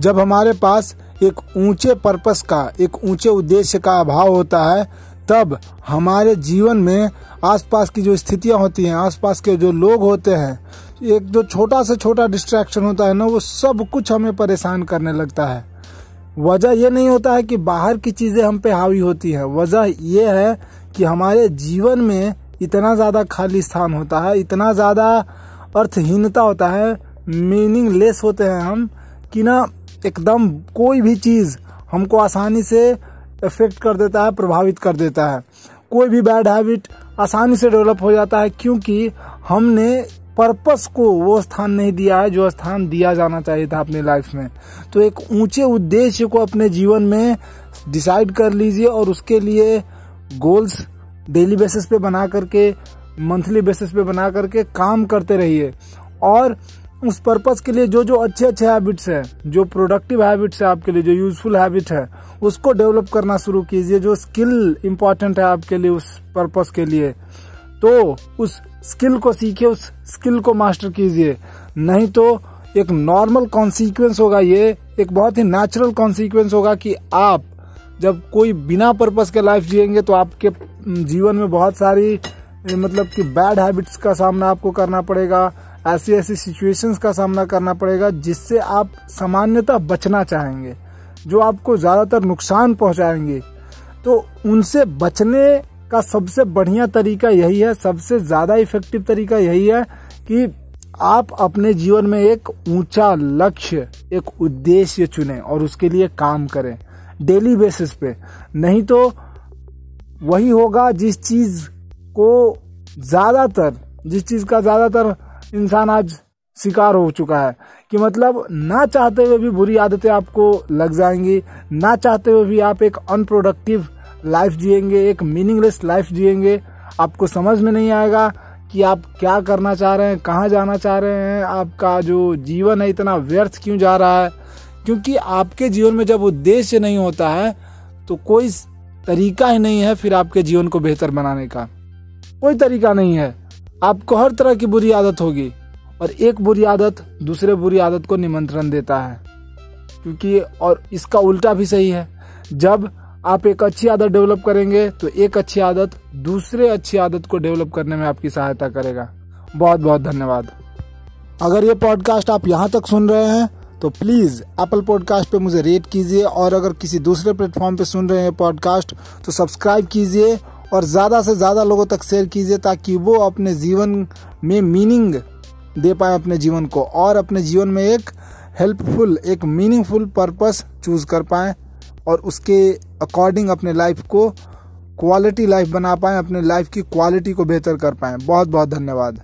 जब हमारे पास एक ऊँचे पर्पस का, एक ऊँचे उद्देश्य का अभाव होता है, तब हमारे जीवन में आसपास की जो स्थितियाँ होती हैं, आसपास के जो लोग होते हैं, एक जो छोटा से छोटा डिस्ट्रैक्शन होता है ना, वो सब कुछ हमें परेशान करने लगता है। वजह यह नहीं होता है कि बाहर की चीज़ें हम पे हावी होती हैं। वजह यह है कि हमारे जीवन में इतना ज़्यादा खाली स्थान होता है, इतना ज़्यादा अर्थहीनता होता है मीनिंगलेस होते हैं हम, कि ना एकदम कोई भी चीज़ हमको आसानी से इफ़ेक्ट कर देता है, प्रभावित कर देता है। कोई भी बैड हैबिट आसानी से डेवलप हो जाता है क्योंकि हमने पर्पस को वो स्थान नहीं दिया है जो स्थान दिया जाना चाहिए था अपनी लाइफ में। तो एक ऊँचे उद्देश्य को अपने जीवन में डिसाइड कर लीजिए और उसके लिए गोल्स डेली बेसिस पे बना करके मंथली बेसिस पे बना करके काम करते रहिए। और उस पर्पज के लिए जो जो अच्छे अच्छे हैबिट्स है, जो प्रोडक्टिव हैबिट्स है आपके लिए, जो यूजफुल हैबिट है, उसको डेवलप करना शुरू कीजिए, जो स्किल इंपॉर्टेंट है आपके लिए उस पर्पज के लिए। तो उस स्किल को सीखिए, उस स्किल को मास्टर कीजिए। नहीं तो एक नॉर्मल कॉन्सिक्वेंस होगा ये, एक बहुत ही नेचुरल कॉन्सिक्वेंस होगा कि आप जब कोई बिना पर्पस के लाइफ जिएँगे तो आपके जीवन में बहुत सारी मतलब कि बैड हैबिट्स का सामना आपको करना पड़ेगा। ऐसी ऐसी सिचुएशंस का सामना करना पड़ेगा जिससे आप सामान्यतः बचना चाहेंगे, जो आपको ज़्यादातर नुकसान पहुंचाएँगे। तो उनसे बचने का सबसे बढ़िया तरीका यही है, सबसे ज़्यादा इफ़ेक्टिव तरीका यही है कि आप अपने जीवन में एक ऊँचा लक्ष्य, एक उद्देश्य चुने और उसके लिए काम करें डेली बेसिस पे। नहीं तो वही होगा जिस चीज़ को ज़्यादातर, जिस चीज़ का ज़्यादातर इंसान आज शिकार हो चुका है कि मतलब ना चाहते हुए भी बुरी आदतें आपको लग जाएँगी, ना चाहते हुए भी आप एक अनप्रोडक्टिव लाइफ जिएँगे, एक मीनिंगलेस लाइफ जिएँगे। आपको समझ में नहीं आएगा कि आप क्या करना चाह रहे हैं, कहाँ जाना चाह रहे हैं, आपका जो जीवन है इतना व्यर्थ क्यों जा रहा है? क्योंकि आपके जीवन में जब उद्देश्य नहीं होता है तो कोई तरीका ही नहीं है फिर आपके जीवन को बेहतर बनाने का। कोई तरीका नहीं है। आपको हर तरह की बुरी आदत होगी और एक बुरी आदत दूसरे बुरी आदत को निमंत्रण देता है। क्योंकि और इसका उल्टा भी सही है। जब आप एक अच्छी आदत डेवलप करेंगे तो एक अच्छी आदत दूसरे अच्छी आदत को डेवलप करने में आपकी सहायता करेगा। बहुत बहुत धन्यवाद। अगर ये पॉडकास्ट आप यहाँ तक सुन रहे हैं तो प्लीज़ एप्पल पॉडकास्ट पे मुझे रेट कीजिए और अगर किसी दूसरे प्लेटफॉर्म पे सुन रहे हैं पॉडकास्ट तो सब्सक्राइब कीजिए और ज़्यादा से ज़्यादा लोगों तक शेयर कीजिए ताकि वो अपने जीवन में मीनिंग दे पाए अपने जीवन को और अपने जीवन में एक हेल्पफुल एक मीनिंगफुल पर्पस चूज़ कर पाएँ और उसके अकॉर्डिंग अपने लाइफ को क्वालिटी लाइफ बना पाएँ, अपने लाइफ की क्वालिटी को बेहतर कर पाएँ। बहुत बहुत धन्यवाद।